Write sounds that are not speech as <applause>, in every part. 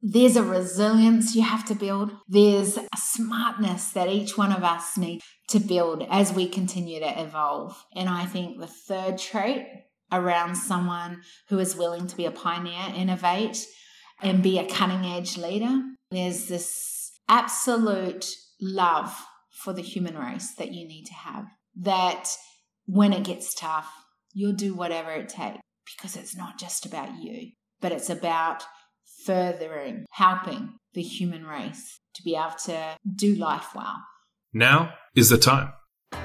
there's a resilience you have to build. There's a smartness that each one of us need to build as we continue to evolve. And I think the third trait around someone who is willing to be a pioneer, innovate, and be a cutting edge leader, there's this absolute love for the human race that you need to have. That when it gets tough, you'll do whatever it takes because it's not just about you, but it's about furthering, helping the human race to be able to do life well. Now is the time.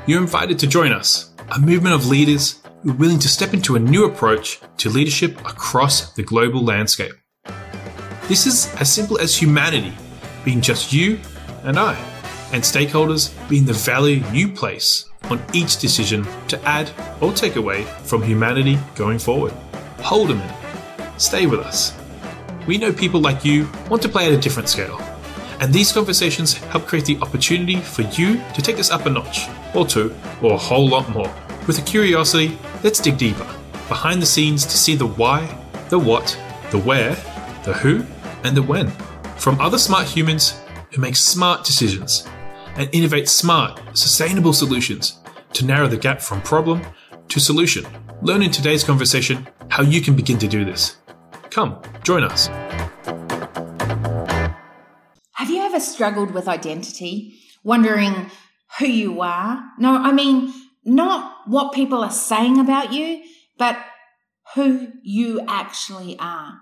You're invited to join us, a movement of leaders who are willing to step into a new approach to leadership across the global landscape. This is as simple as humanity being just you and I, and stakeholders being the value you place on each decision to add or take away from humanity going forward. Hold a minute. Stay with us. We know people like you want to play at a different scale. And these conversations help create the opportunity for you to take this up a notch, or two, or a whole lot more. With a curiosity, let's dig deeper, behind the scenes to see the why, the what, the where, the who, and the when. From other smart humans who make smart decisions and innovate smart, sustainable solutions to narrow the gap from problem to solution. Learn in today's conversation how you can begin to do this. Come, join us. Have you ever struggled with identity, wondering who you are? No, I mean, not what people are saying about you, but who you actually are.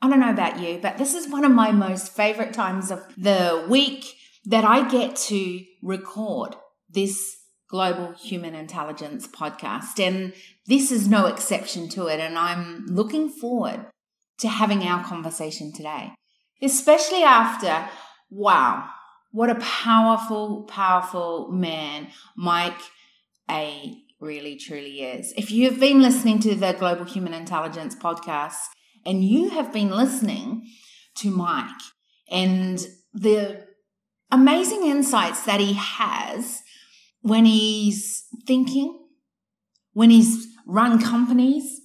I don't know about you, but this is one of my most favorite times of the week that I get to record this Global Human Intelligence podcast. And this is no exception to it. And I'm looking forward to having our conversation today, especially after, wow, what a powerful, powerful man Mike A really truly is. If you've been listening to the Global Human Intelligence podcast and you have been listening to Mike and the amazing insights that he has when he's thinking, when he's run companies,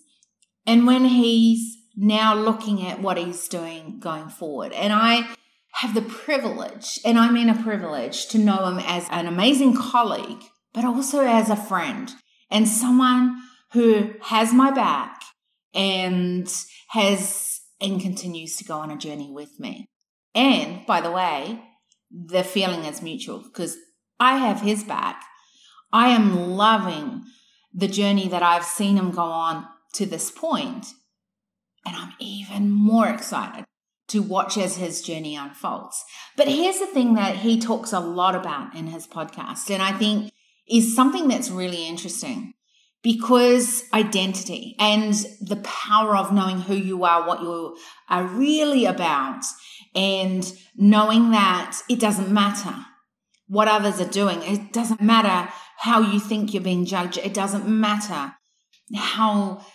and when he's now looking at what he's doing going forward. And I have the privilege, and I mean a privilege, to know him as an amazing colleague, but also as a friend and someone who has my back and has and continues to go on a journey with me. And by the way, the feeling is mutual because I have his back. I am loving the journey that I've seen him go on to this point, And I'm even more excited to watch as his journey unfolds. But here's the thing that he talks a lot about in his podcast, and I think is something that's really interesting because identity and the power of knowing who you are, what you are really about, and knowing that it doesn't matter what others are doing. It doesn't matter how you think you're being judged. It doesn't matter how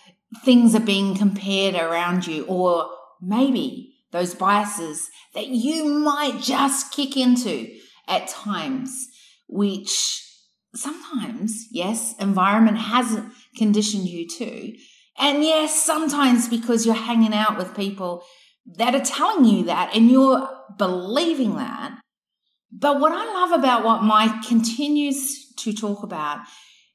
things are being compared around you, or maybe those biases that you might just kick into at times, which sometimes, yes, environment has conditioned you to. And yes, sometimes because you're hanging out with people that are telling you that and you're believing that. But what I love about what Mike continues to talk about,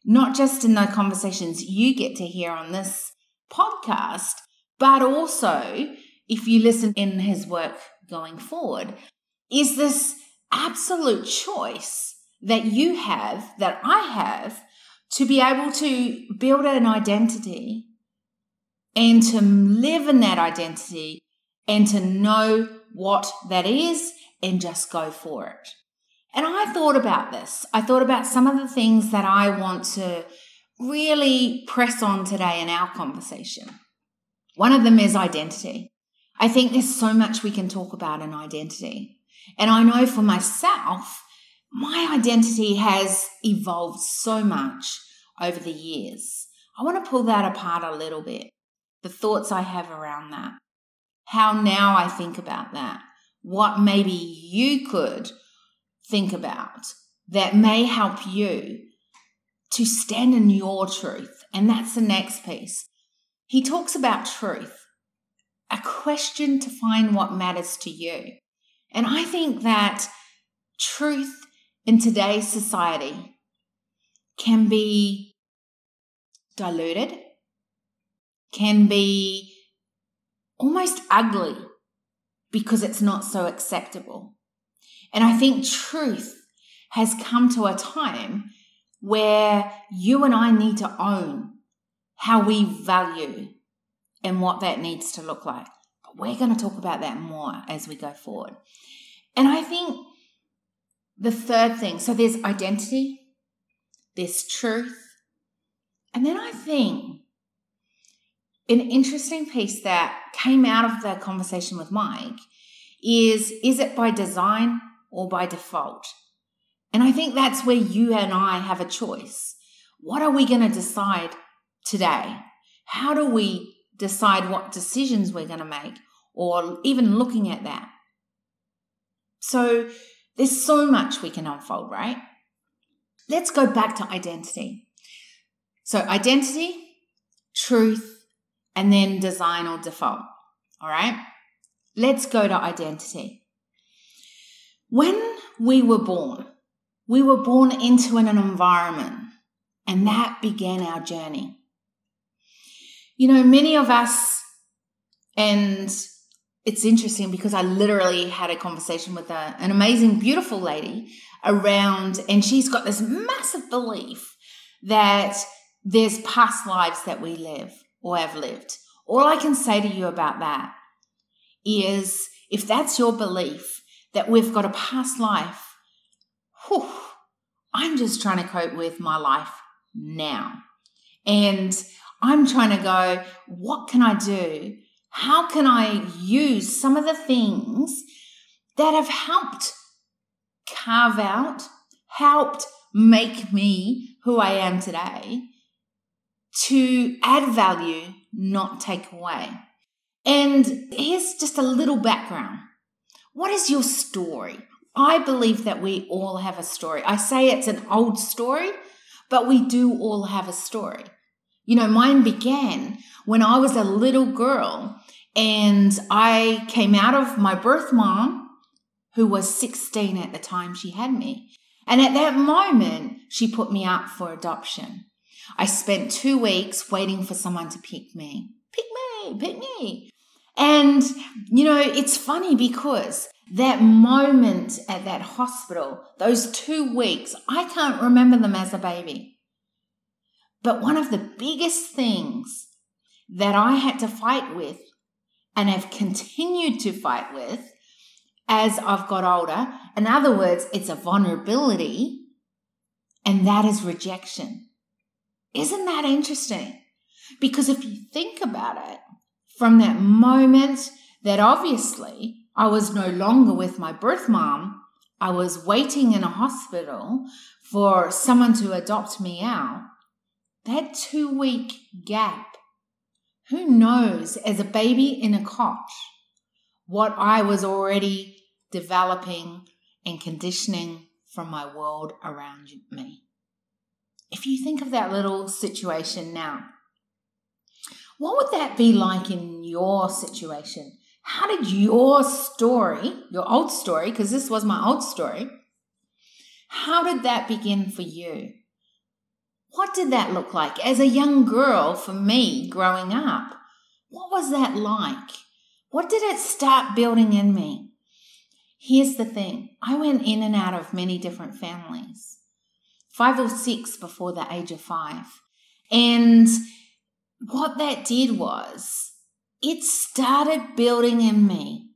not just in the conversations you get to hear on this podcast, but also if you listen in his work going forward, is this absolute choice that you have, that I have, to be able to build an identity and to live in that identity and to know what that is and just go for it. And I thought about this. I thought about some of the things that I want to really press on today in our conversation. One of them is identity. I think there's so much we can talk about in identity. And I know for myself, my identity has evolved so much over the years. I want to pull that apart a little bit. The thoughts I have around that. How now I think about that. What maybe you could think about that may help you to stand in your truth. And that's the next piece. He talks about truth. a question to find what matters to you. And I think that truth in today's society can be diluted, can be almost ugly because it's not so acceptable. And I think truth has come to a time where you and I need to own how we value and what that needs to look like. But we're going to talk about that more as we go forward. And I think the third thing so there's identity, there's truth, and then I think an interesting piece that came out of the conversation with Mike is is it by design or by default? And I think that's where you and I have a choice. What are we going to decide today? How do we decide what decisions we're going to make or even looking at that? So there's so much we can unfold, right? Let's go back to identity. So identity, truth, and then design or default. All right. Let's go to identity. When we were born, we were born into an environment, and that began our journey. You know, many of us, and it's interesting because I literally had a conversation with a, an amazing, beautiful lady around, and she's got this massive belief that there's past lives that we live or have lived. All I can say to you about that is if that's your belief that we've got a past life whew, I'm just trying to cope with my life now. And I'm trying to go, what can I do? How can I use some of the things that have helped carve out, helped make me who I am today to add value, not take away? And here's just a little background. What is your story? I believe that we all have a story. I say it's an old story, but we do all have a story. You know, mine began when I was a little girl and I came out of my birth mom, who was 16 at the time she had me. And at that moment, she put me up for adoption. I spent two weeks waiting for someone to pick me. Pick me, pick me. And, you know, it's funny because that moment at that hospital, those two weeks, I can't remember them as a baby. But one of the biggest things that I had to fight with and have continued to fight with as I've got older, in other words, it's a vulnerability, and that is rejection. Isn't that interesting? Because if you think about it, from that moment that obviously I was no longer with my birth mom. I was waiting in a hospital for someone to adopt me out. That two week gap, who knows, as a baby in a cot, what I was already developing and conditioning from my world around me. If you think of that little situation now, what would that be like in your situation? How did your story, your old story, because this was my old story, how did that begin for you? What did that look like as a young girl for me growing up? What was that like? What did it start building in me? Here's the thing I went in and out of many different families, five or six before the age of five. And what that did was it started building in me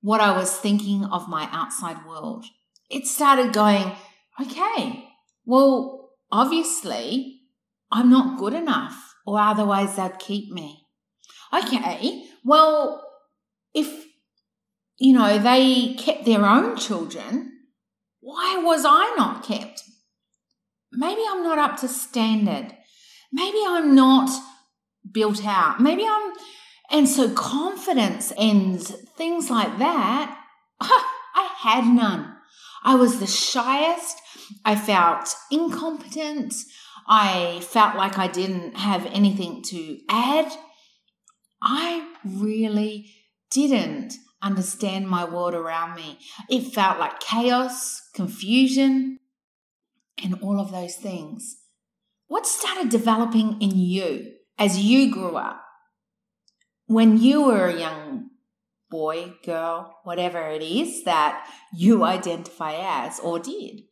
what I was thinking of my outside world. It started going, okay, well, obviously, I'm not good enough, or otherwise they'd keep me. Okay, well, if, you know, they kept their own children, why was I not kept? Maybe I'm not up to standard. Maybe I'm not built out. Maybe I'm and so confidence and things like that, <laughs> I had none. I was the shyest. I felt incompetent. I felt like I didn't have anything to add. I really didn't understand my world around me. It felt like chaos, confusion, and all of those things. What started developing in you as you grew up? When you were a young boy, girl, whatever it is that you mm. identify as or did?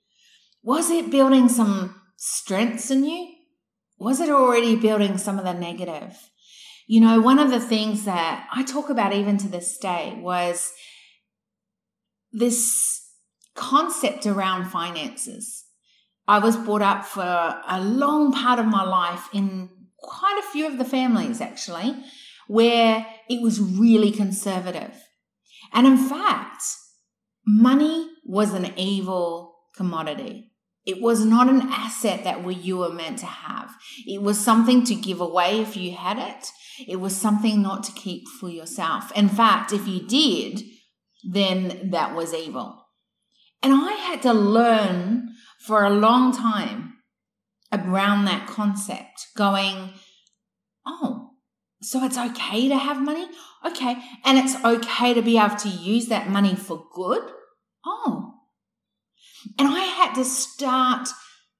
Was it building some strengths in you? Was it already building some of the negative? You know, one of the things that I talk about even to this day was this concept around finances. I was brought up for a long part of my life in quite a few of the families, actually, where it was really conservative. And in fact, money was an evil commodity. It was not an asset that you were meant to have. It was something to give away if you had it. It was something not to keep for yourself. In fact, if you did, then that was evil. And I had to learn for a long time around that concept, going, oh, so it's okay to have money? Okay. And it's okay to be able to use that money for good? Oh, and I had to start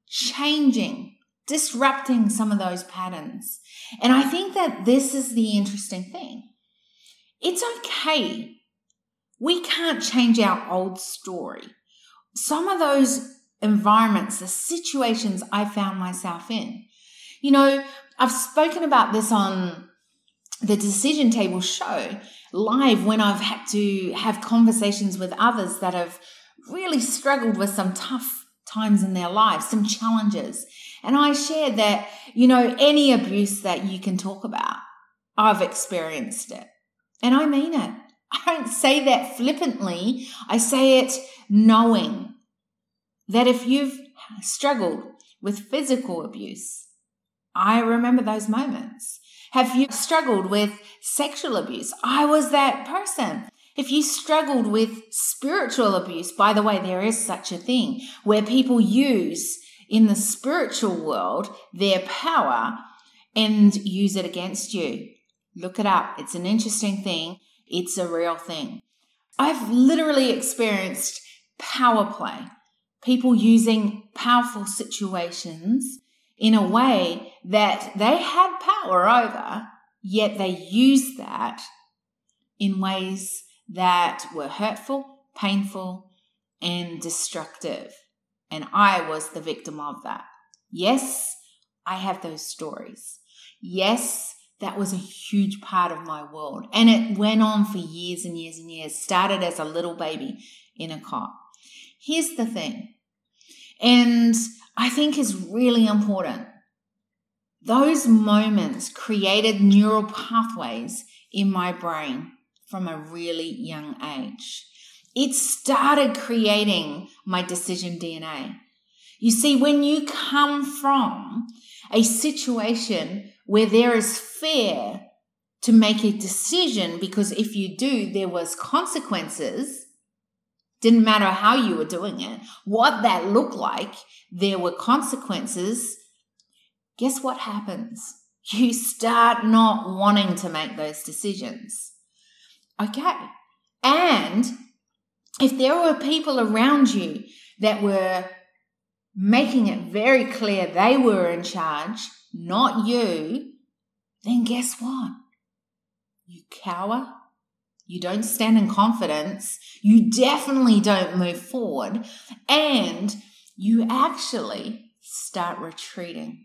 changing, disrupting some of those patterns. And I think that this is the interesting thing. It's okay. We can't change our old story. Some of those environments, the situations I found myself in. You know, I've spoken about this on the Decision Table show live when I've had to have conversations with others that have really struggled with some tough times in their lives, some challenges. And I shared that, you know, any abuse that you can talk about, I've experienced it. And I mean it. <laughs> I don't say that flippantly. I say it knowing that if you've struggled with physical abuse, I remember those moments. Have you struggled with sexual abuse? I was that person. If you struggled with spiritual abuse, by the way, there is such a thing where people use in the spiritual world their power and use it against you. Look it up. It's an interesting thing. It's a real thing. I've literally experienced power play, people using powerful situations in a way that they had power over, yet they used that in ways that were hurtful, painful, and destructive. And I was the victim of that. Yes, I have those stories. Yes, that was a huge part of my world. And it went on for years and years and years. Started as a little baby in a cot. Here's the thing, and I think is really important. Those moments created neural pathways in my brain from a really young age. It started creating my decision DNA. You see, when you come from a situation where there is fear to make a decision, because if you do, there was consequences, didn't matter how you were doing it, what that looked like, there were consequences. Guess what happens? <laughs> You start not wanting to make those decisions. Okay. And if there were people around you that were making it very clear they were in charge, not you, then guess what? You cower. You don't stand in confidence. You definitely don't move forward. And you actually start retreating.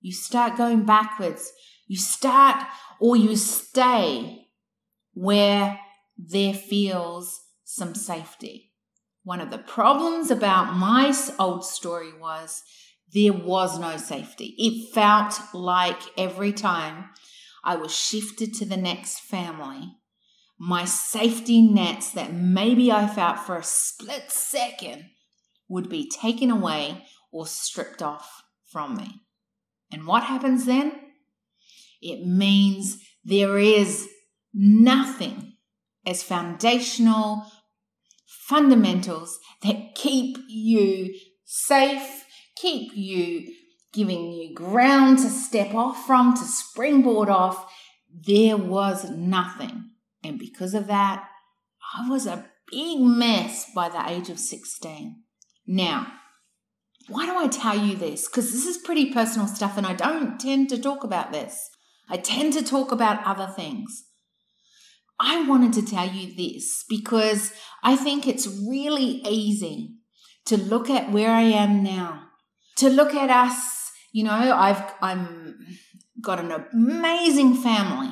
You start going backwards. You start or you stay where there feels some safety. One of the problems about my old story was there was no safety. It felt like every time I was shifted to the next family, my safety nets that maybe I felt for a split second would be taken away or stripped off from me. And what happens then? It means there is nothing as foundational fundamentals that keep you safe, keep you giving you ground to step off from, to springboard off. there was nothing. And because of that, I was a big mess by the age of 16. Now, why do I tell you this? Because this is pretty personal stuff and I don't tend to talk about this. I tend to talk about other things. I wanted to tell you this because I think it's really easy to look at where I am now, to look at us. You know, I've I'm got an amazing family.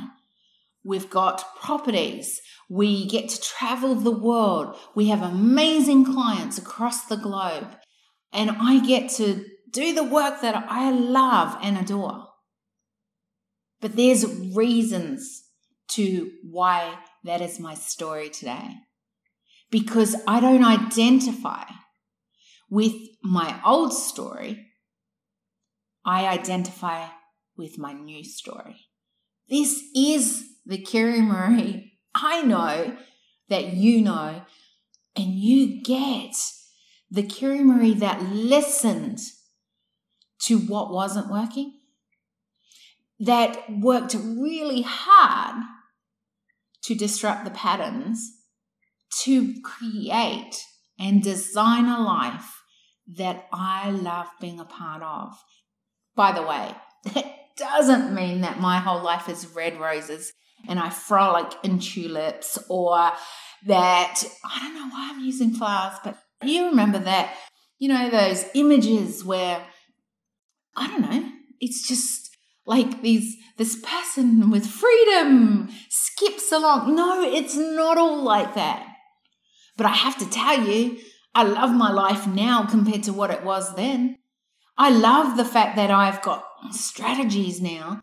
We've got properties. We get to travel the world. We have amazing clients across the globe. And I get to do the work that I love and adore. But there's reasons to why that is my story today. Because I don't identify with my old story, I identify with my new story. This is the Kerry Marie I know that you know, and you get the Kerry Marie that listened to what wasn't working, that worked really hard to disrupt the patterns, to create and design a life that I love being a part of. By the way, <laughs> that doesn't mean that my whole life is red roses and I frolic in tulips or that I don't know why I'm using flowers, but you remember that, you know, those images where I don't know, it's just like these this person with freedom skips along. No, it's not all like that. But I have to tell you, I love my life now compared to what it was then. I love the fact that I've got strategies now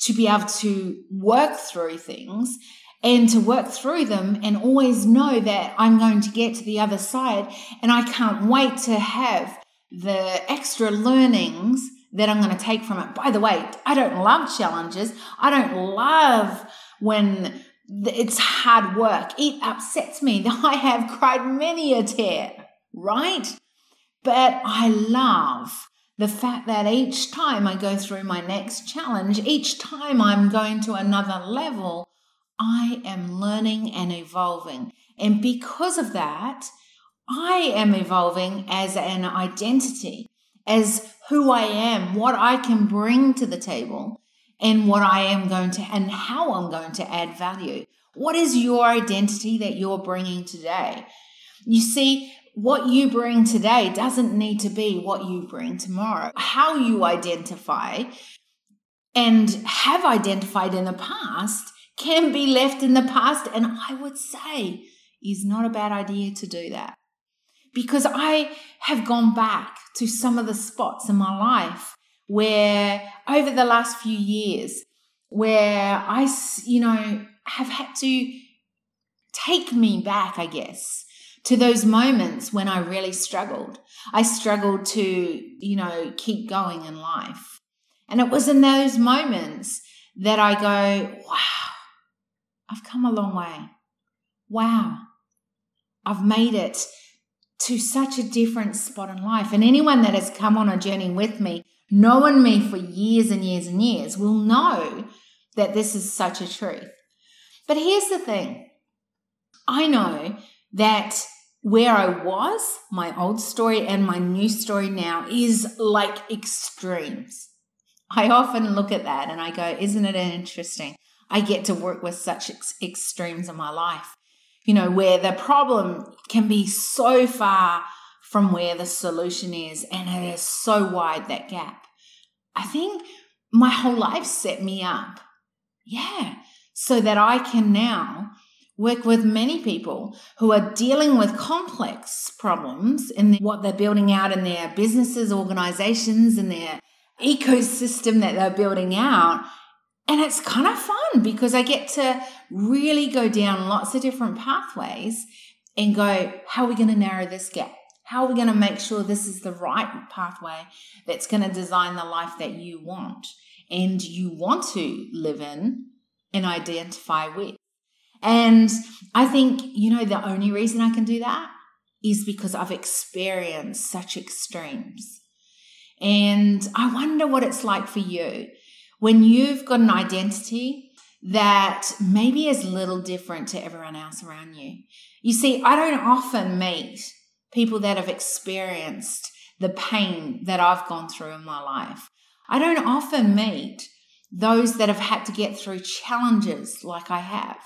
to be able to work through things and to work through them and always know that I'm going to get to the other side. And I can't wait to have the extra learnings that I'm going to take from it. By the way, I don't love challenges. I don't love when it's hard work. It upsets me. <laughs> I have cried many a tear, right? But I love the fact that each time I go through my next challenge, each time I'm going to another level, I am learning and evolving. And because of that, I am evolving as an identity, as who I am, what I can bring to the table, and what I am going to, and how I'm going to add value. What is your identity that you're bringing today? You see, what you bring today doesn't need to be what you bring tomorrow. How you identify and have identified in the past can be left in the past. And I would say is not a bad idea to do that. Because I have gone back to some of the spots in my life where over the last few years, where I, you know, have had to take me back, I guess, to those moments when I really struggled. I struggled to, you know, keep going in life. And it was in those moments that I go, wow, I've come a long way. Wow, I've made it to such a different spot in life. And anyone that has come on a journey with me, knowing me for years and years and years, will know that this is such a truth. But here's the thing I know that where I was, my old story, and my new story now is like extremes. I often look at that and I go, isn't it interesting? I get to work with such ex- extremes in my life, you know, where the problem can be so far from where the solution is, and it is so wide that gap. I think my whole life set me up, yeah, so that I can now work with many people who are dealing with complex problems in what they're building out in their businesses, organizations, and their ecosystem that they're building out. And it's kind of fun because I get to really go down lots of different pathways and go, how are we going to narrow this gap? How are we going to make sure this is the right pathway that's going to design the life that you want and you want to live in and identify with? And I think, you know, the only reason I can do that is because I've experienced such extremes. And I wonder what it's like for you when you've got an identity that maybe is a little different to everyone else around you. You see, I don't often meet people that have experienced the pain that I've gone through in my life. I don't often meet those that have had to get through challenges like I have,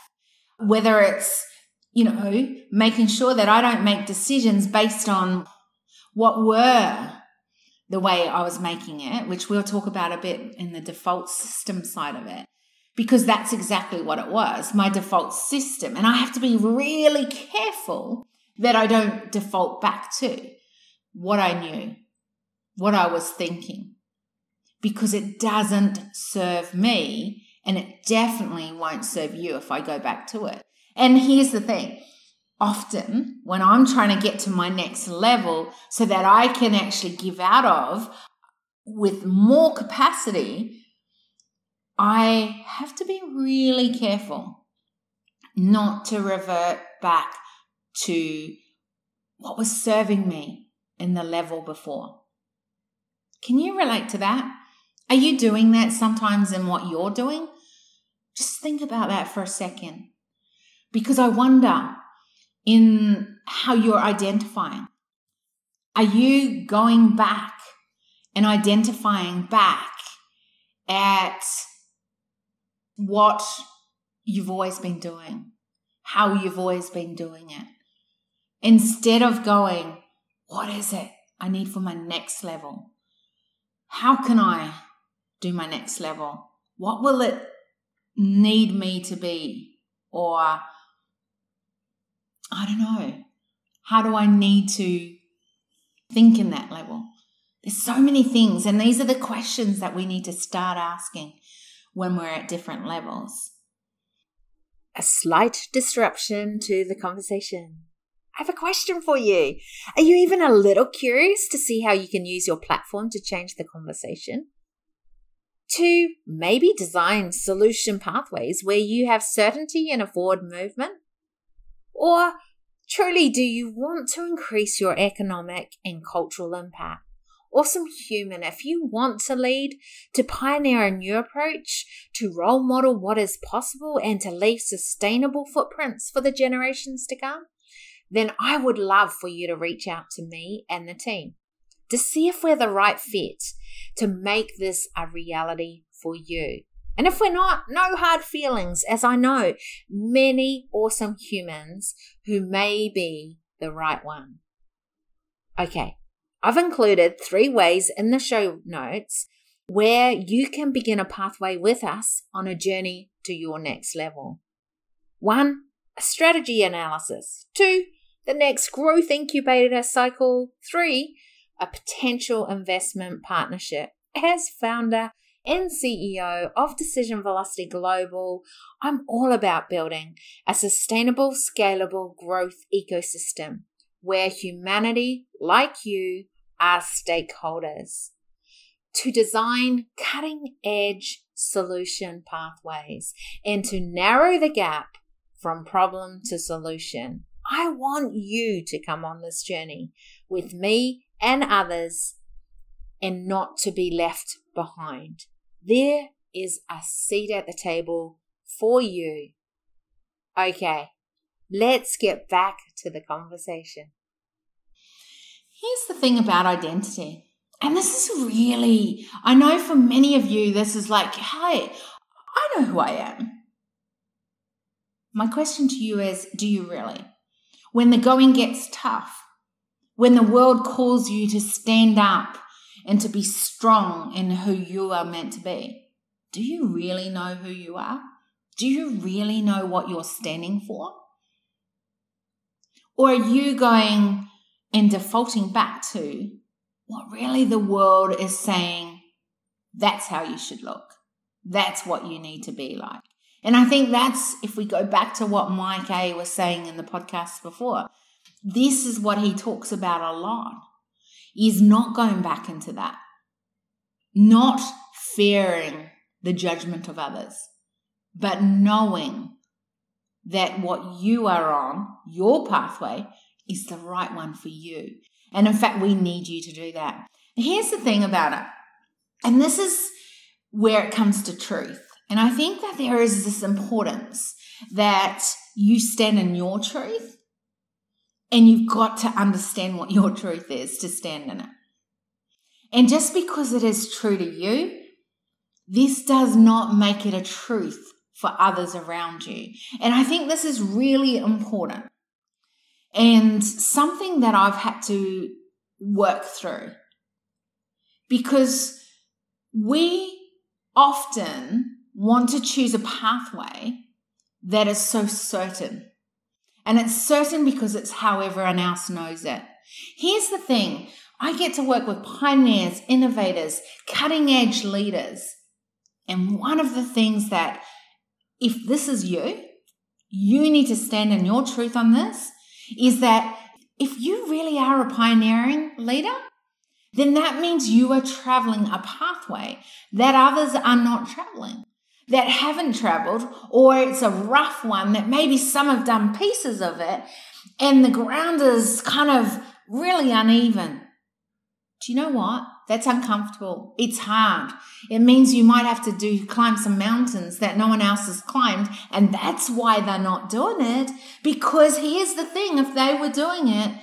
whether it's, you know, making sure that I don't make decisions based on what were the way I was making it, which we'll talk about a bit in the default system side of it, because that's exactly what it was my default system. And I have to be really careful that I don't default back to what I knew, what I was thinking, because it doesn't serve me and it definitely won't serve you if I go back to it. And here's the thing often when I'm trying to get to my next level so that I can actually give out of with more capacity, I have to be really careful not to revert back to what was serving me in the level before. Can you relate to that? Are you doing that sometimes in what you're doing? Just think about that for a second. Because I wonder in how you're identifying? Are you going back and identifying back at what you've always been doing, how you've always been doing it? Instead of going, what is it I need for my next level? How can I do my next level? What will it need me to be? Or I don't know. How do I need to think in that level? There's so many things, and these are the questions that we need to start asking when we're at different levels. A slight disruption to the conversation. I have a question for you. Are you even a little curious to see how you can use your platform to change the conversation? To maybe design solution pathways where you have certainty and a forward movement? Or truly, do you want to increase your economic and cultural impact? Awesome human, if you want to lead, to pioneer a new approach, to role model what is possible, and to leave sustainable footprints for the generations to come, then I would love for you to reach out to me and the team to see if we're the right fit to make this a reality for you. And if we're not, no hard feelings, as I know many awesome humans who may be the right one. Okay, I've included three ways in the show notes where you can begin a pathway with us on a journey to your next level. One, a strategy analysis. Two, the next growth incubator cycle. Three, a potential investment partnership. As founder and CEO of Decision Velocity Global, I'm all about building a sustainable, scalable growth ecosystem where humanity, like you, are stakeholders. To design cutting edge solution pathways and to narrow the gap from problem to solution. I want you to come on this journey with me and others and not to be left behind. There is a seat at the table for you. Okay, let's get back to the conversation. Here's the thing about identity. And this is really, I know for many of you, this is like, hey, I know who I am. My question to you is do you really? When the going gets tough, when the world calls you to stand up and to be strong in who you are meant to be. Do you really know who you are? Do you really know what you're standing for? Or are you going and defaulting back to what really the world is saying that's how you should look? That's what you need to be like. And I think that's, if we go back to what Mike A was saying in the podcast before, this is what he talks about a lot is not going back into that, not fearing the judgment of others, but knowing that what you are on, your pathway, is the right one for you. And in fact, we need you to do that. Here's the thing about it, and this is where it comes to truth. And I think that there is this importance that you stand in your truth and you've got to understand what your truth is to stand in it. And just because it is true to you, this does not make it a truth for others around you. And I think this is really important and something that I've had to work through because we often want to choose a pathway that is so certain. And it's certain because it's how everyone else knows it. Here's the thing I get to work with pioneers, innovators, cutting edge leaders. And one of the things that, if this is you, you need to stand in your truth on this, is that if you really are a pioneering leader, then that means you are traveling a pathway that others are not traveling, that haven't traveled, or it's a rough one that maybe some have done pieces of it, and the ground is kind of really uneven. Do you know what? That's uncomfortable. It's hard. It means you might have to do climb some mountains that no one else has climbed. And that's why they're not doing it. Because here's the thing if they were doing it,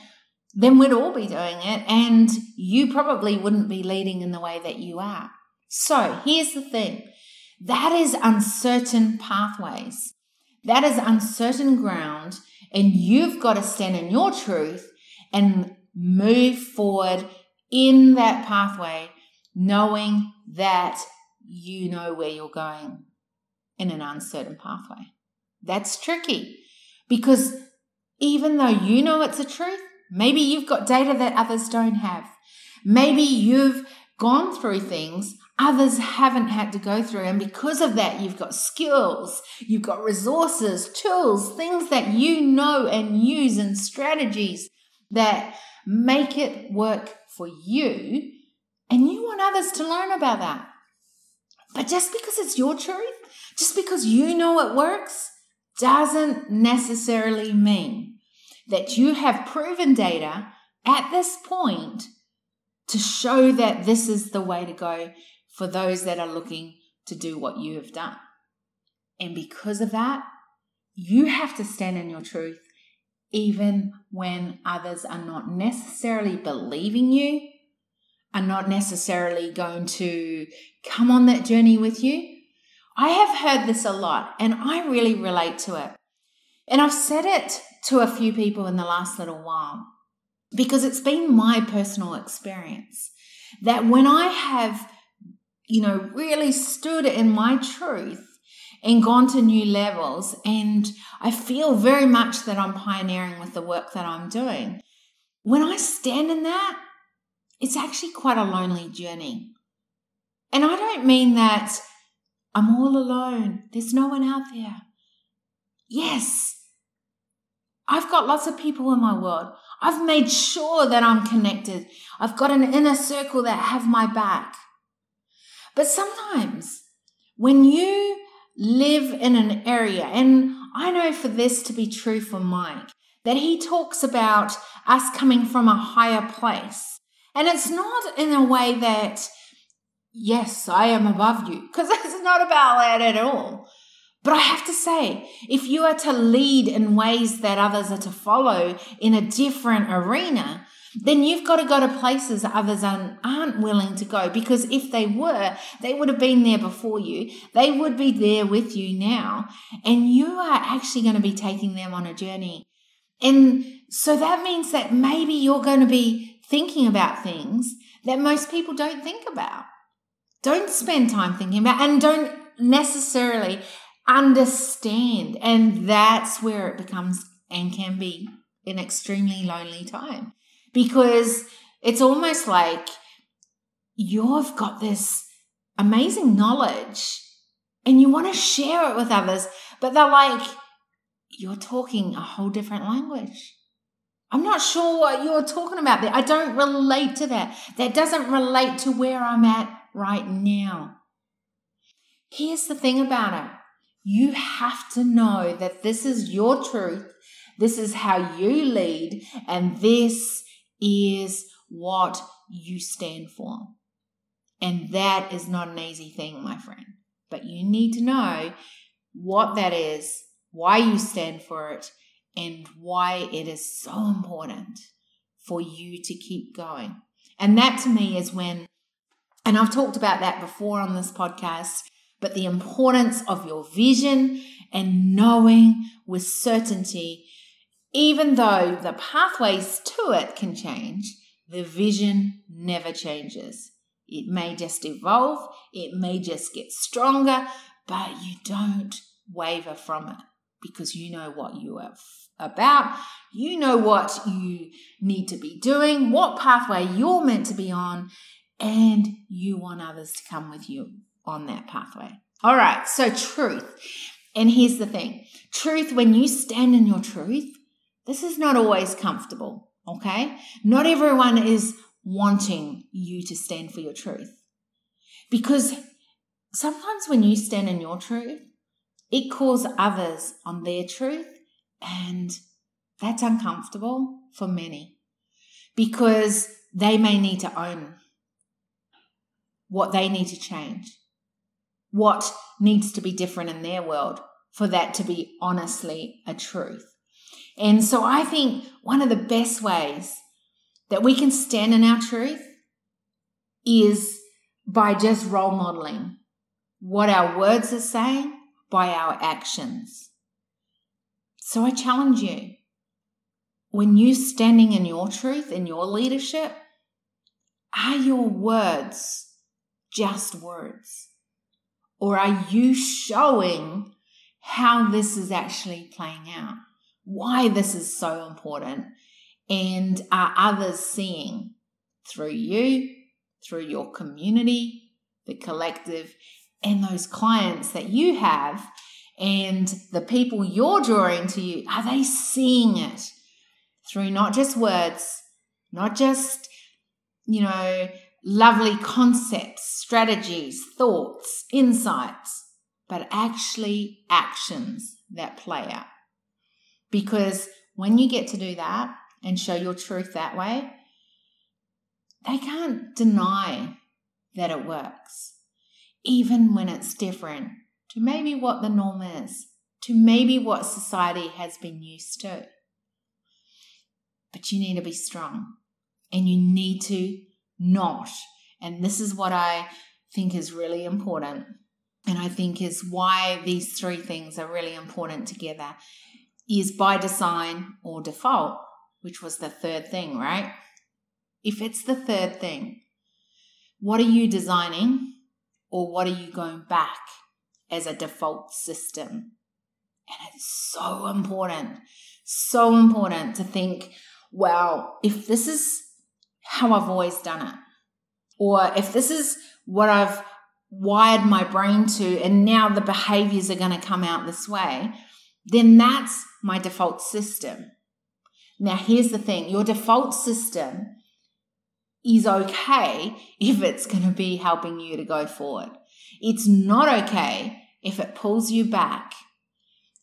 then we'd all be doing it. And you probably wouldn't be leading in the way that you are. So here's the thing that is uncertain pathways. That is uncertain ground. And you've got to stand in your truth and move forward in that pathway, knowing that you know where you're going in an uncertain pathway. That's tricky because even though you know it's a truth, maybe you've got data that others don't have. Maybe you've gone through things others haven't had to go through. And because of that, you've got skills, you've got resources, tools, things that you know and use, and strategies that make it work for you, and you want others to learn about that. But just because it's your truth, just because you know it works, doesn't necessarily mean that you have proven data at this point to show that this is the way to go for those that are looking to do what you have done. And because of that, you have to stand in your truth even when others are not necessarily believing you, are not necessarily going to come on that journey with you. I have heard this a lot and I really relate to it. And I've said it to a few people in the last little while because it's been my personal experience that when I have, you know, really stood in my truth and gone to new levels. And I feel very much that I'm pioneering with the work that I'm doing. When I stand in that, it's actually quite a lonely journey. And I don't mean that I'm all alone, there's no one out there. Yes, I've got lots of people in my world. I've made sure that I'm connected. I've got an inner circle that have my back. But sometimes when you live in an area. And I know for this to be true for Mike, that he talks about us coming from a higher place. And it's not in a way that, yes, I am above you, because <laughs> it's not about that at all. But I have to say, if you are to lead in ways that others are to follow in a different arena, then you've got to go to places others aren't willing to go because if they were, they would have been there before you. They would be there with you now, and you are actually going to be taking them on a journey. And so that means that maybe you're going to be thinking about things that most people don't think about, don't spend time thinking about, and don't necessarily understand. And that's where it becomes and can be an extremely lonely time because it's almost like you've got this amazing knowledge and you want to share it with others, but they're like, you're talking a whole different language. I'm not sure what you're talking about there. I don't relate to that. That doesn't relate to where I'm at right now. Here's the thing about it you have to know that this is your truth, this is how you lead, and this is what you stand for. And that is not an easy thing, my friend. but you need to know what that is, why you stand for it, and why it is so important for you to keep going. And that to me is when, and I've talked about that before on this podcast, but the importance of your vision and knowing with certainty, even though the pathways to it can change, the vision never changes. It may just evolve, it may just get stronger, but you don't waver from it because you know what you are about. You know what you need to be doing, what pathway you're meant to be on, and you want others to come with you on that pathway. All right, so truth. And here's the thing truth, when you stand in your truth, this is not always comfortable, okay? Not everyone is wanting you to stand for your truth. Because sometimes when you stand in your truth, it calls others on their truth, and that's uncomfortable for many because they may need to own what they need to change, what needs to be different in their world for that to be honestly a truth. And so I think one of the best ways that we can stand in our truth is by just role modeling what our words are saying by our actions. So I challenge you when you're standing in your truth, in your leadership, are your words just words? Or are you showing how this is actually playing out? Why this is so important? And are others seeing through you, through your community, the collective, and those clients that you have and the people you're drawing to you, are they seeing it through not just words, not just, you know, lovely concepts, strategies, thoughts, insights, but actually actions that play out? Because when you get to do that and show your truth that way, they can't deny that it works even when it's different to maybe what the norm is, to maybe what society has been used to. But you need to be strong and you need to not. And this is what I think is really important. And I think is why these three things are really important together is by design or default, which was the third thing, right? If it's the third thing, what are you designing or what are you going back as a default system? And it's so important, so important to think, well, if this is how I've always done it, or if this is what I've wired my brain to, and now the behaviors are going to come out this way, then that's my default system. Now, here's the thing your default system is okay <laughs> if it's going to be helping you to go forward. It's not okay if it pulls you back,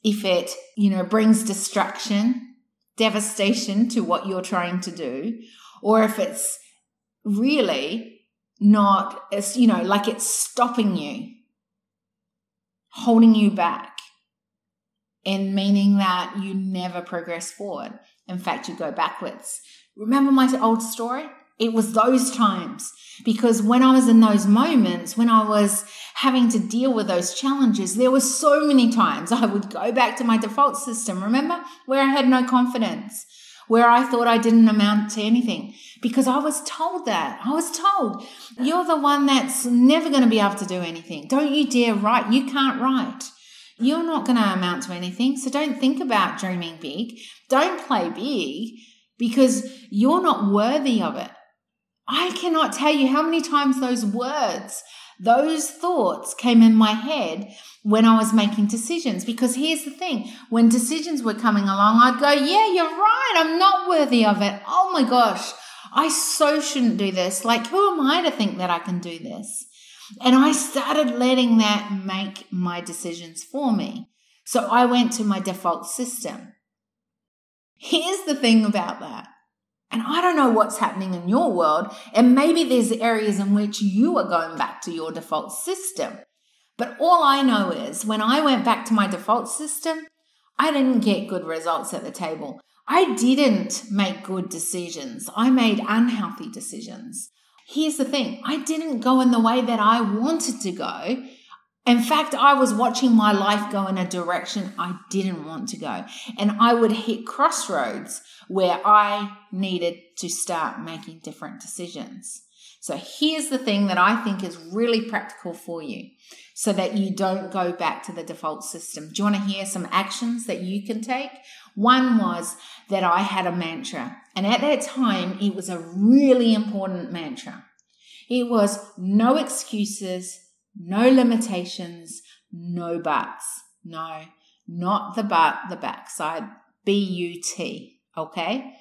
if it, you know, brings destruction, devastation to what you're trying to do, or if it's really not, you know, like it's stopping you, holding you back, and meaning that you never progress forward. In fact, you go backwards. Remember my old story? It was those times because when I was in those moments, when I was having to deal with those challenges, there were so many times I would go back to my default system, remember, where I had no confidence, where I thought I didn't amount to anything because I was told that. I was told, you're the one that's never going to be able to do anything. Don't you dare write. You can't write. You're not going to amount to anything. So don't think about dreaming big. Don't play big because you're not worthy of it. I cannot tell you how many times those words, those thoughts came in my head when I was making decisions. Because here's the thing when decisions were coming along, I'd go, Yeah, you're right. I'm not worthy of it. Oh my gosh, I so shouldn't do this. Like, who am I to think that I can do this? And I started letting that make my decisions for me. So I went to my default system. Here's the thing about that and I don't know what's happening in your world. And maybe there's areas in which you are going back to your default system. But all I know is when I went back to my default system, I didn't get good results at the table. I didn't make good decisions. I made unhealthy decisions. Here's the thing I didn't go in the way that I wanted to go. In fact, I was watching my life go in a direction I didn't want to go. And I would hit crossroads where I needed to start making different decisions. So here's the thing that I think is really practical for you so that you don't go back to the default system. Do you want to hear some actions that you can take? One was that I had a mantra, and at that time, it was a really important mantra. It was no excuses, no limitations, no buts. No, not the but, the backside. B U T. Okay?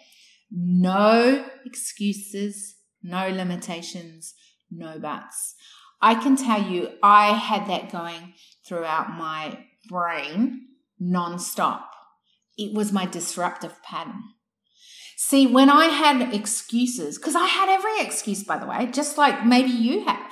No excuses, no limitations, no buts. I can tell you, I had that going throughout my brain non-stop. It was my disruptive pattern. See, when I had excuses, because I had every excuse, by the way, just like maybe you have,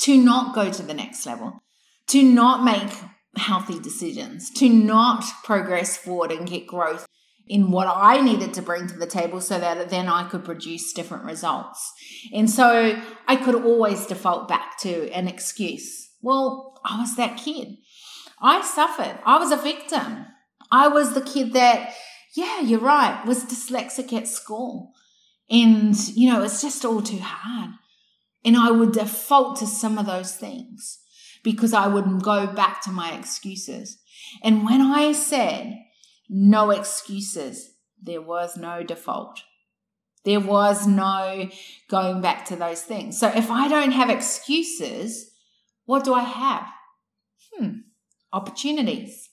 to not go to the next level, to not make healthy decisions, to not progress forward and get growth in what I needed to bring to the table so that then I could produce different results. And so I could always default back to an excuse. Well, I was that kid. I suffered. I was a victim. I was the kid that, yeah, you're right, was dyslexic at school. And, you know, it's just all too hard. And I would default to some of those things because I would go back to my excuses. And when I said, no excuses. There was no default. There was no going back to those things. So if I don't have excuses, what do I have? Hmm, opportunities.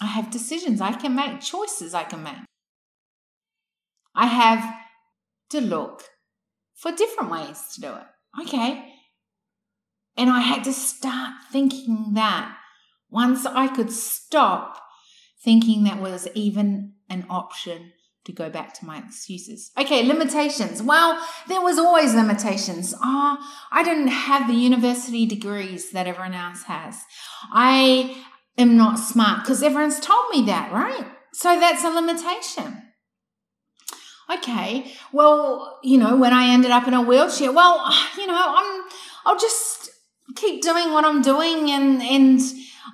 I have decisions I can make, choices I can make. I have to look for different ways to do it. Okay. And I had to start thinking that once I could stop thinking that was even an option to go back to my excuses. Okay, limitations. Well, there was always limitations. Ah, oh, I didn't have the university degrees that everyone else has. I am not smart because everyone's told me that, right? So that's a limitation. Okay, well, you know, when I ended up in a wheelchair, well, <sighs> you know, I'm I'll just keep doing what I'm doing and and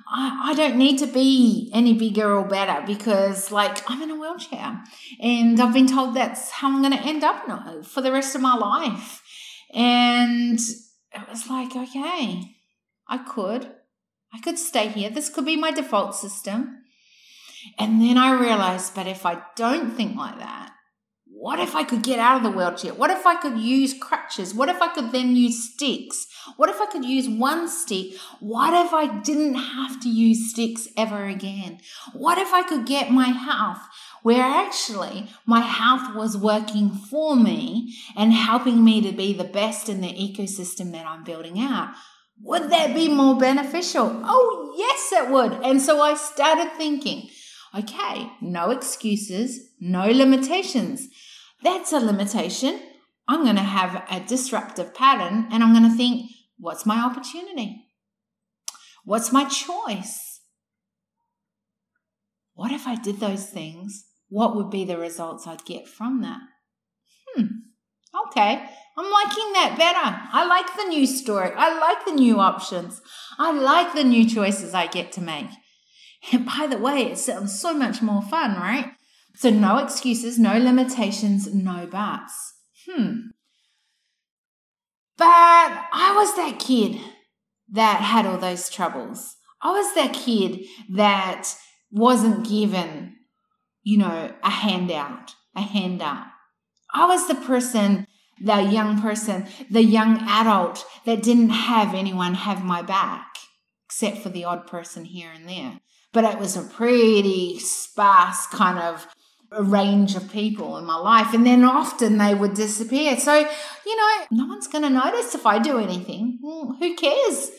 I, I don't need to be any bigger or better because, like, I'm in a wheelchair and I've been told that's how I'm going to end up for the rest of my life. And it was like, okay, I could. I could stay here. This could be my default system. And then I realized, but if I don't think like that, what if I could get out of the wheelchair? What if I could use crutches? What if I could then use sticks? What if I could use one stick? What if I didn't have to use sticks ever again? What if I could get my health where actually my health was working for me and helping me to be the best in the ecosystem that I'm building out? Would that be more beneficial? Oh, yes, it would. And so I started thinking, okay, no excuses, no limitations. That's a limitation. I'm going to have a disruptive pattern and I'm going to think, what's my opportunity? What's my choice? What if I did those things? What would be the results I'd get from that? Hmm, okay. I'm liking that better. I like the new story. I like the new options. I like the new choices I get to make. And by the way, it sounds so much more fun, right? So no excuses, no limitations, no buts. Hmm. But I was that kid that had all those troubles. I was that kid that wasn't given, you know, a handout, a handout. I was the person, the young person, the young adult that didn't have anyone have my back, except for the odd person here and there. But it was a pretty sparse kind of range of people in my life and then often they would disappear. So you know no one's going to notice if i do anything. Well, who cares?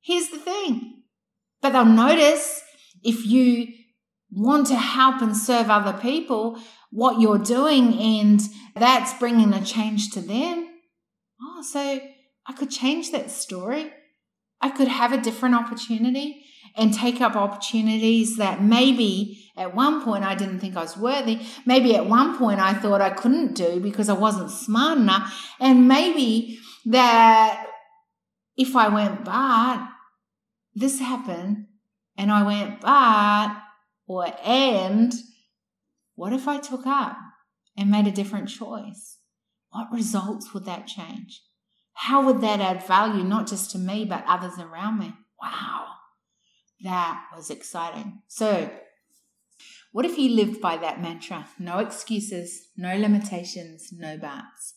Here's the thing. But they'll notice if you want to help and serve other people what you're doing and that's bringing a change to them oh so I could change that story. I could have a different opportunity and take up opportunities that maybe at one point I didn't think I was worthy. Maybe at one point I thought I couldn't do because I wasn't smart enough. And maybe that if I went, but this happened, and I went, but, or and, what if I took up and made a different choice? What results would that change? How would that add value, not just to me, but others around me? Wow, that was exciting. So, what if you lived by that mantra? No excuses, no limitations, no buts.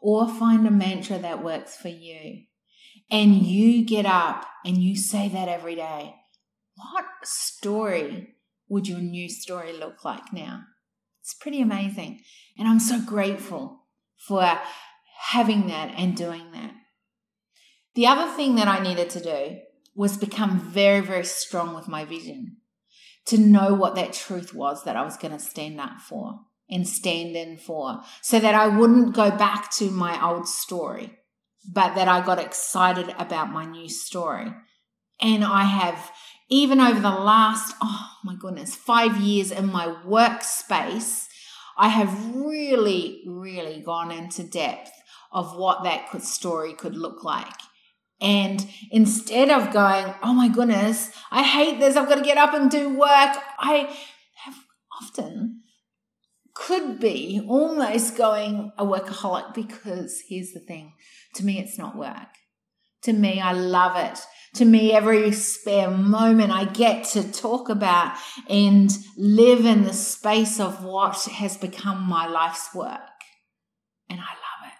Or find a mantra that works for you. And you get up and you say that every day. What story would your new story look like now? It's pretty amazing. And I'm so grateful for having that and doing that. The other thing that I needed to do was become very, very strong with my vision to know what that truth was that I was going to stand up for and stand in for so that I wouldn't go back to my old story, but that I got excited about my new story. And I have, even over the last, oh my goodness, five years in my workspace, I have really, really gone into depth of what that could, story could look like. And instead of going, oh my goodness, I hate this, I've got to get up and do work, I have often could be almost going a workaholic because here's the thing to me, it's not work. To me, I love it. To me, every spare moment I get to talk about and live in the space of what has become my life's work. And I love it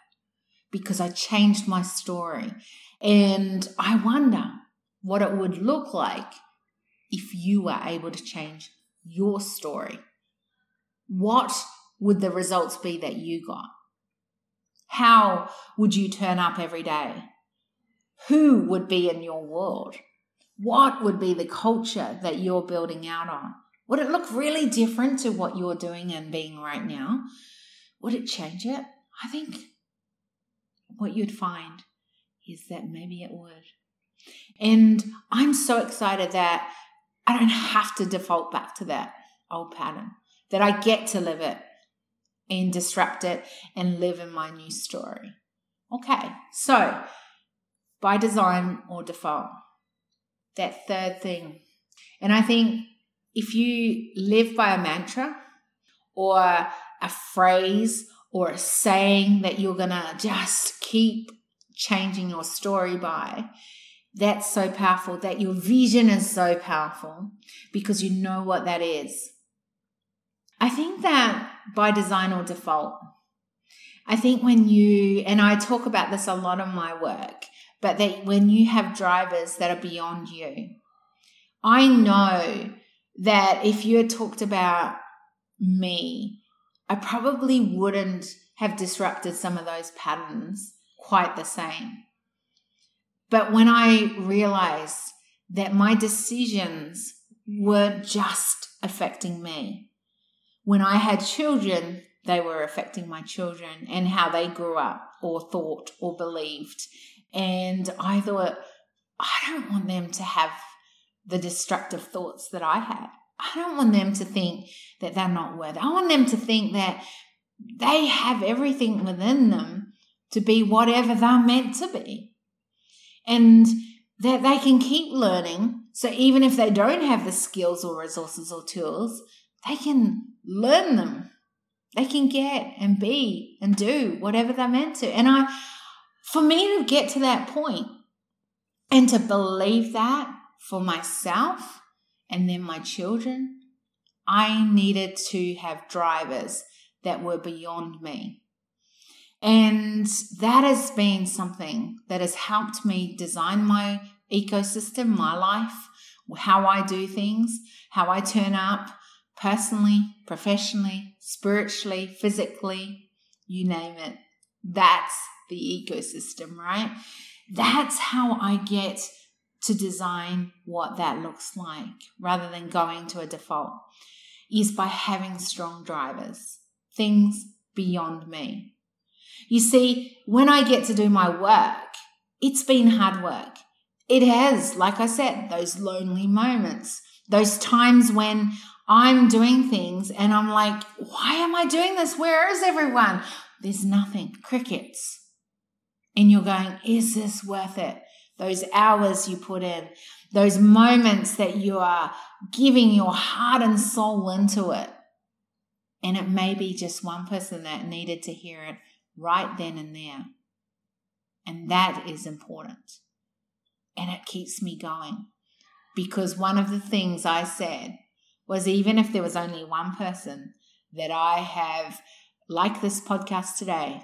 because I changed my story. And I wonder what it would look like if you were able to change your story. What would the results be that you got? How would you turn up every day? Who would be in your world? What would be the culture that you're building out on? Would it look really different to what you're doing and being right now? Would it change it? I think what you'd find is that maybe it would. And I'm so excited that I don't have to default back to that old pattern, that I get to live it and disrupt it and live in my new story. Okay, so by design or default, that third thing. And I think if you live by a mantra or a phrase or a saying that you're going to just keep changing your story by, that's so powerful. That your vision is so powerful because you know what that is. I think that by design or default, I think when you, and I talk about this a lot in my work, but that when you have drivers that are beyond you, I know that if you had talked about me, I probably wouldn't have disrupted some of those patterns quite the same. But when I realized that my decisions weren't just affecting me, when I had children, they were affecting my children and how they grew up or thought or believed. And I thought, I don't want them to have the destructive thoughts that I had. I don't want them to think that they're not worthy. I want them to think that they have everything within them to be whatever they're meant to be. And that they can keep learning. So even if they don't have the skills or resources or tools, they can learn them. They can get and be and do whatever they're meant to. And I, for me to get to that point and to believe that for myself and then my children, I needed to have drivers that were beyond me. And that has been something that has helped me design my ecosystem, my life, how I do things, how I turn up personally, professionally, spiritually, physically, you name it. That's the ecosystem, right? That's how I get to design what that looks like rather than going to a default, is by having strong drivers, things beyond me. You see, when I get to do my work It's been hard work. It has, like I said, those lonely moments, those times when I'm doing things and I'm like, why am I doing this? Where is everyone? There's nothing, crickets. And you're going, is this worth it? Those hours you put in, those moments that you are giving your heart and soul into it. And it may be just one person that needed to hear it right then and there. And that is important. And it keeps me going. Because one of the things I said was even if there was only one person that I have, like this podcast today,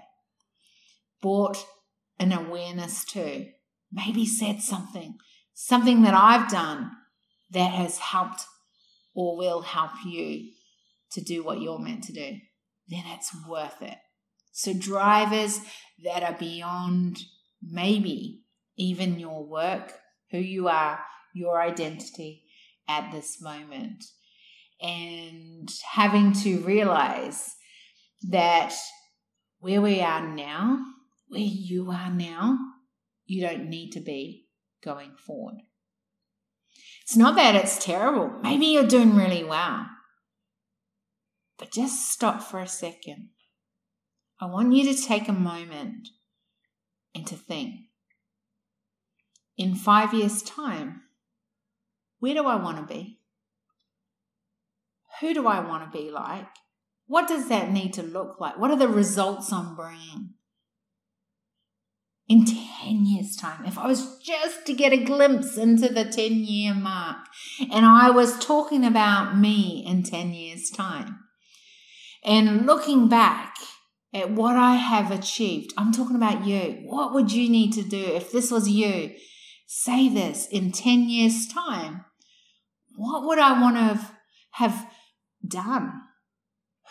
brought an awareness to, maybe said something, something that I've done that has helped or will help you to do what you're meant to do, then it's worth it. So, drivers that are beyond maybe even your work, who you are, your identity at this moment, and having to realize that where we are now, where you are now, you don't need to be going forward. It's not that it's terrible. Maybe you're doing really well. But just stop for a second. I want you to take a moment and to think in five years' time, where do I want to be? Who do I want to be like? What does that need to look like? What are the results I'm bringing? In 10 years' time, if I was just to get a glimpse into the 10 year mark and I was talking about me in 10 years' time and looking back at what I have achieved, I'm talking about you. What would you need to do if this was you? Say this in 10 years' time. What would I want to have, have done?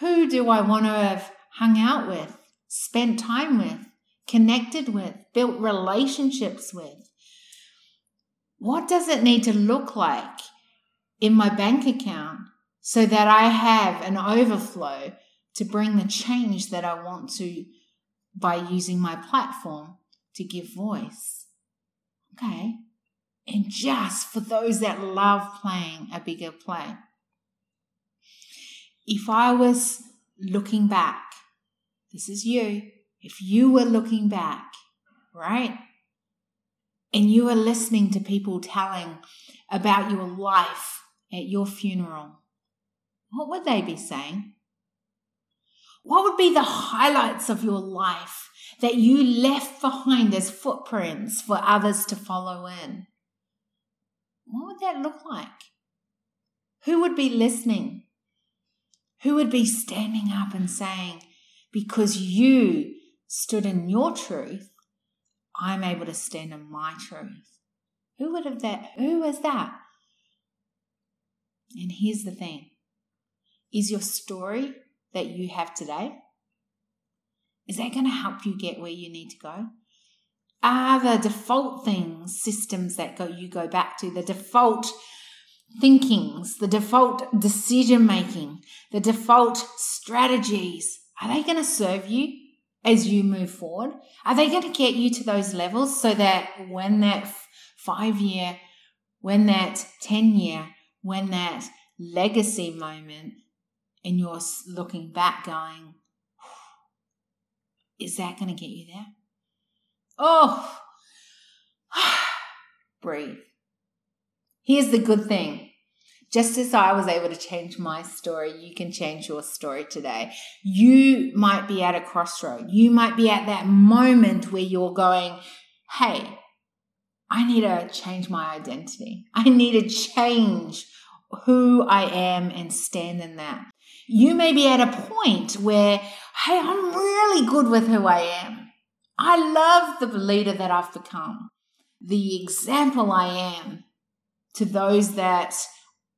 Who do I want to have hung out with, spent time with, connected with, built relationships with? What does it need to look like in my bank account so that I have an overflow to bring the change that I want to by using my platform to give voice? Okay. And just for those that love playing a bigger play if I was looking back, this is you, if you were looking back, right? And you were listening to people telling about your life at your funeral, what would they be saying? What would be the highlights of your life that you left behind as footprints for others to follow in? What would that look like? Who would be listening? Who would be standing up and saying, because you stood in your truth, I'm able to stand in my truth? Who would have that? Who is that? And here's the thing is your story that you have today, is that going to help you get where you need to go? Are the default things systems that go you go back to the default thinkings, the default decision making, the default strategies, are they going to serve you as you move forward? Are they going to get you to those levels so that when that five year, when that 10 year, when that legacy moment, and you're looking back going, is that going to get you there? Oh, <sighs> breathe. Here's the good thing. Just as I was able to change my story, you can change your story today. You might be at a crossroad. You might be at that moment where you're going, hey, I need to change my identity. I need to change who I am and stand in that. You may be at a point where, hey, I'm really good with who I am. I love the leader that I've become, the example I am to those that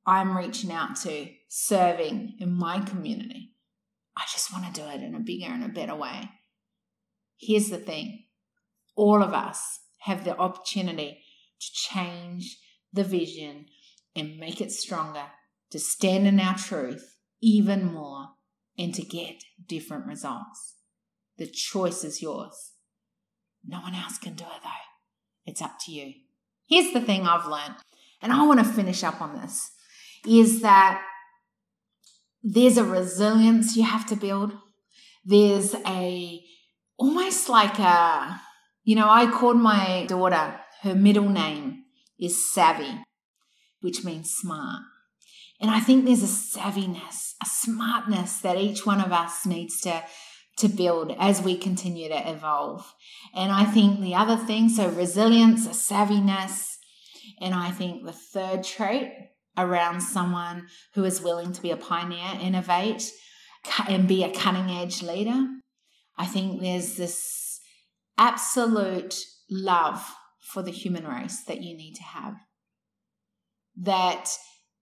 I'm reaching out to, serving in my community. I just want to do it in a bigger and a better way. Here's the thing all of us have the opportunity to change the vision and make it stronger, to stand in our truth even more, and to get different results. The choice is yours. No one else can do it though. It's up to you. Here's the thing I've learned, and I want to finish up on this is that there's a resilience you have to build. There's a almost like a, you know, I called my daughter, her middle name is Savvy, which means smart. And I think there's a savviness, a smartness that each one of us needs to to build as we continue to evolve. And I think the other thing, so resilience, a savviness, and I think the third trait around someone who is willing to be a pioneer, innovate, and be a cutting edge leader. I think there's this absolute love for the human race that you need to have. That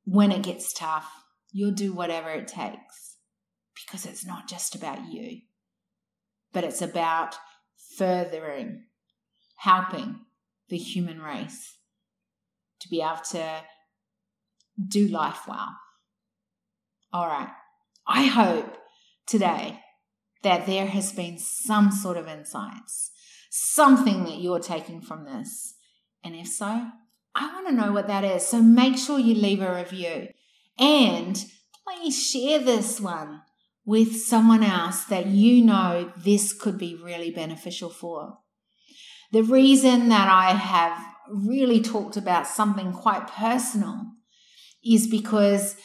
when it gets tough, you'll do whatever it takes because it's not just about you, but it's about furthering, helping the human race to be able to do life well. All right. I hope today that there has been some sort of insights, something that you're taking from this. And if so, I want to know what that is. So make sure you leave a review and please share this one with someone else that you know this could be really beneficial for. The reason that I have really talked about something quite personal is because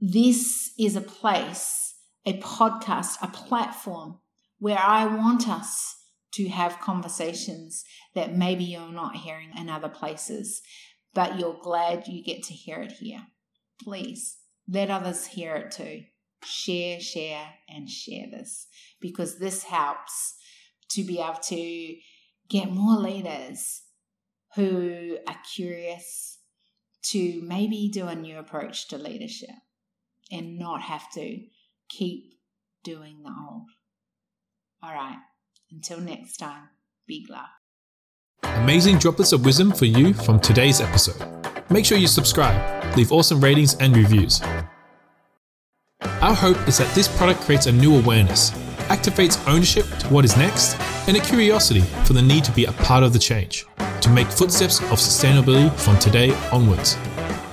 this is a place, a podcast, a platform where I want us to have conversations that maybe you're not hearing in other places, but you're glad you get to hear it here. Please let others hear it too. Share, share, and share this because this helps to be able to get more leaders who are curious to maybe do a new approach to leadership and not have to keep doing the old. All right, until next time, big love. Amazing droplets of wisdom for you from today's episode. Make sure you subscribe, leave awesome ratings and reviews. Our hope is that this product creates a new awareness, activates ownership to what is next, and a curiosity for the need to be a part of the change to make footsteps of sustainability from today onwards.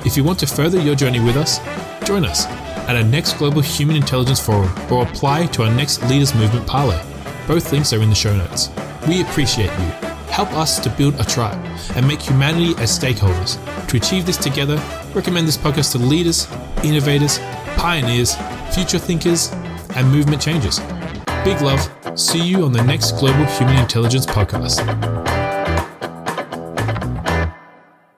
If you want to further your journey with us, join us at our next Global Human Intelligence Forum or apply to our next Leaders Movement Parlay. Both links are in the show notes. We appreciate you. Help us to build a tribe and make humanity as stakeholders. To achieve this together, recommend this podcast to leaders, innovators, pioneers, future thinkers, and movement changers. Big love. See you on the next Global Human Intelligence podcast.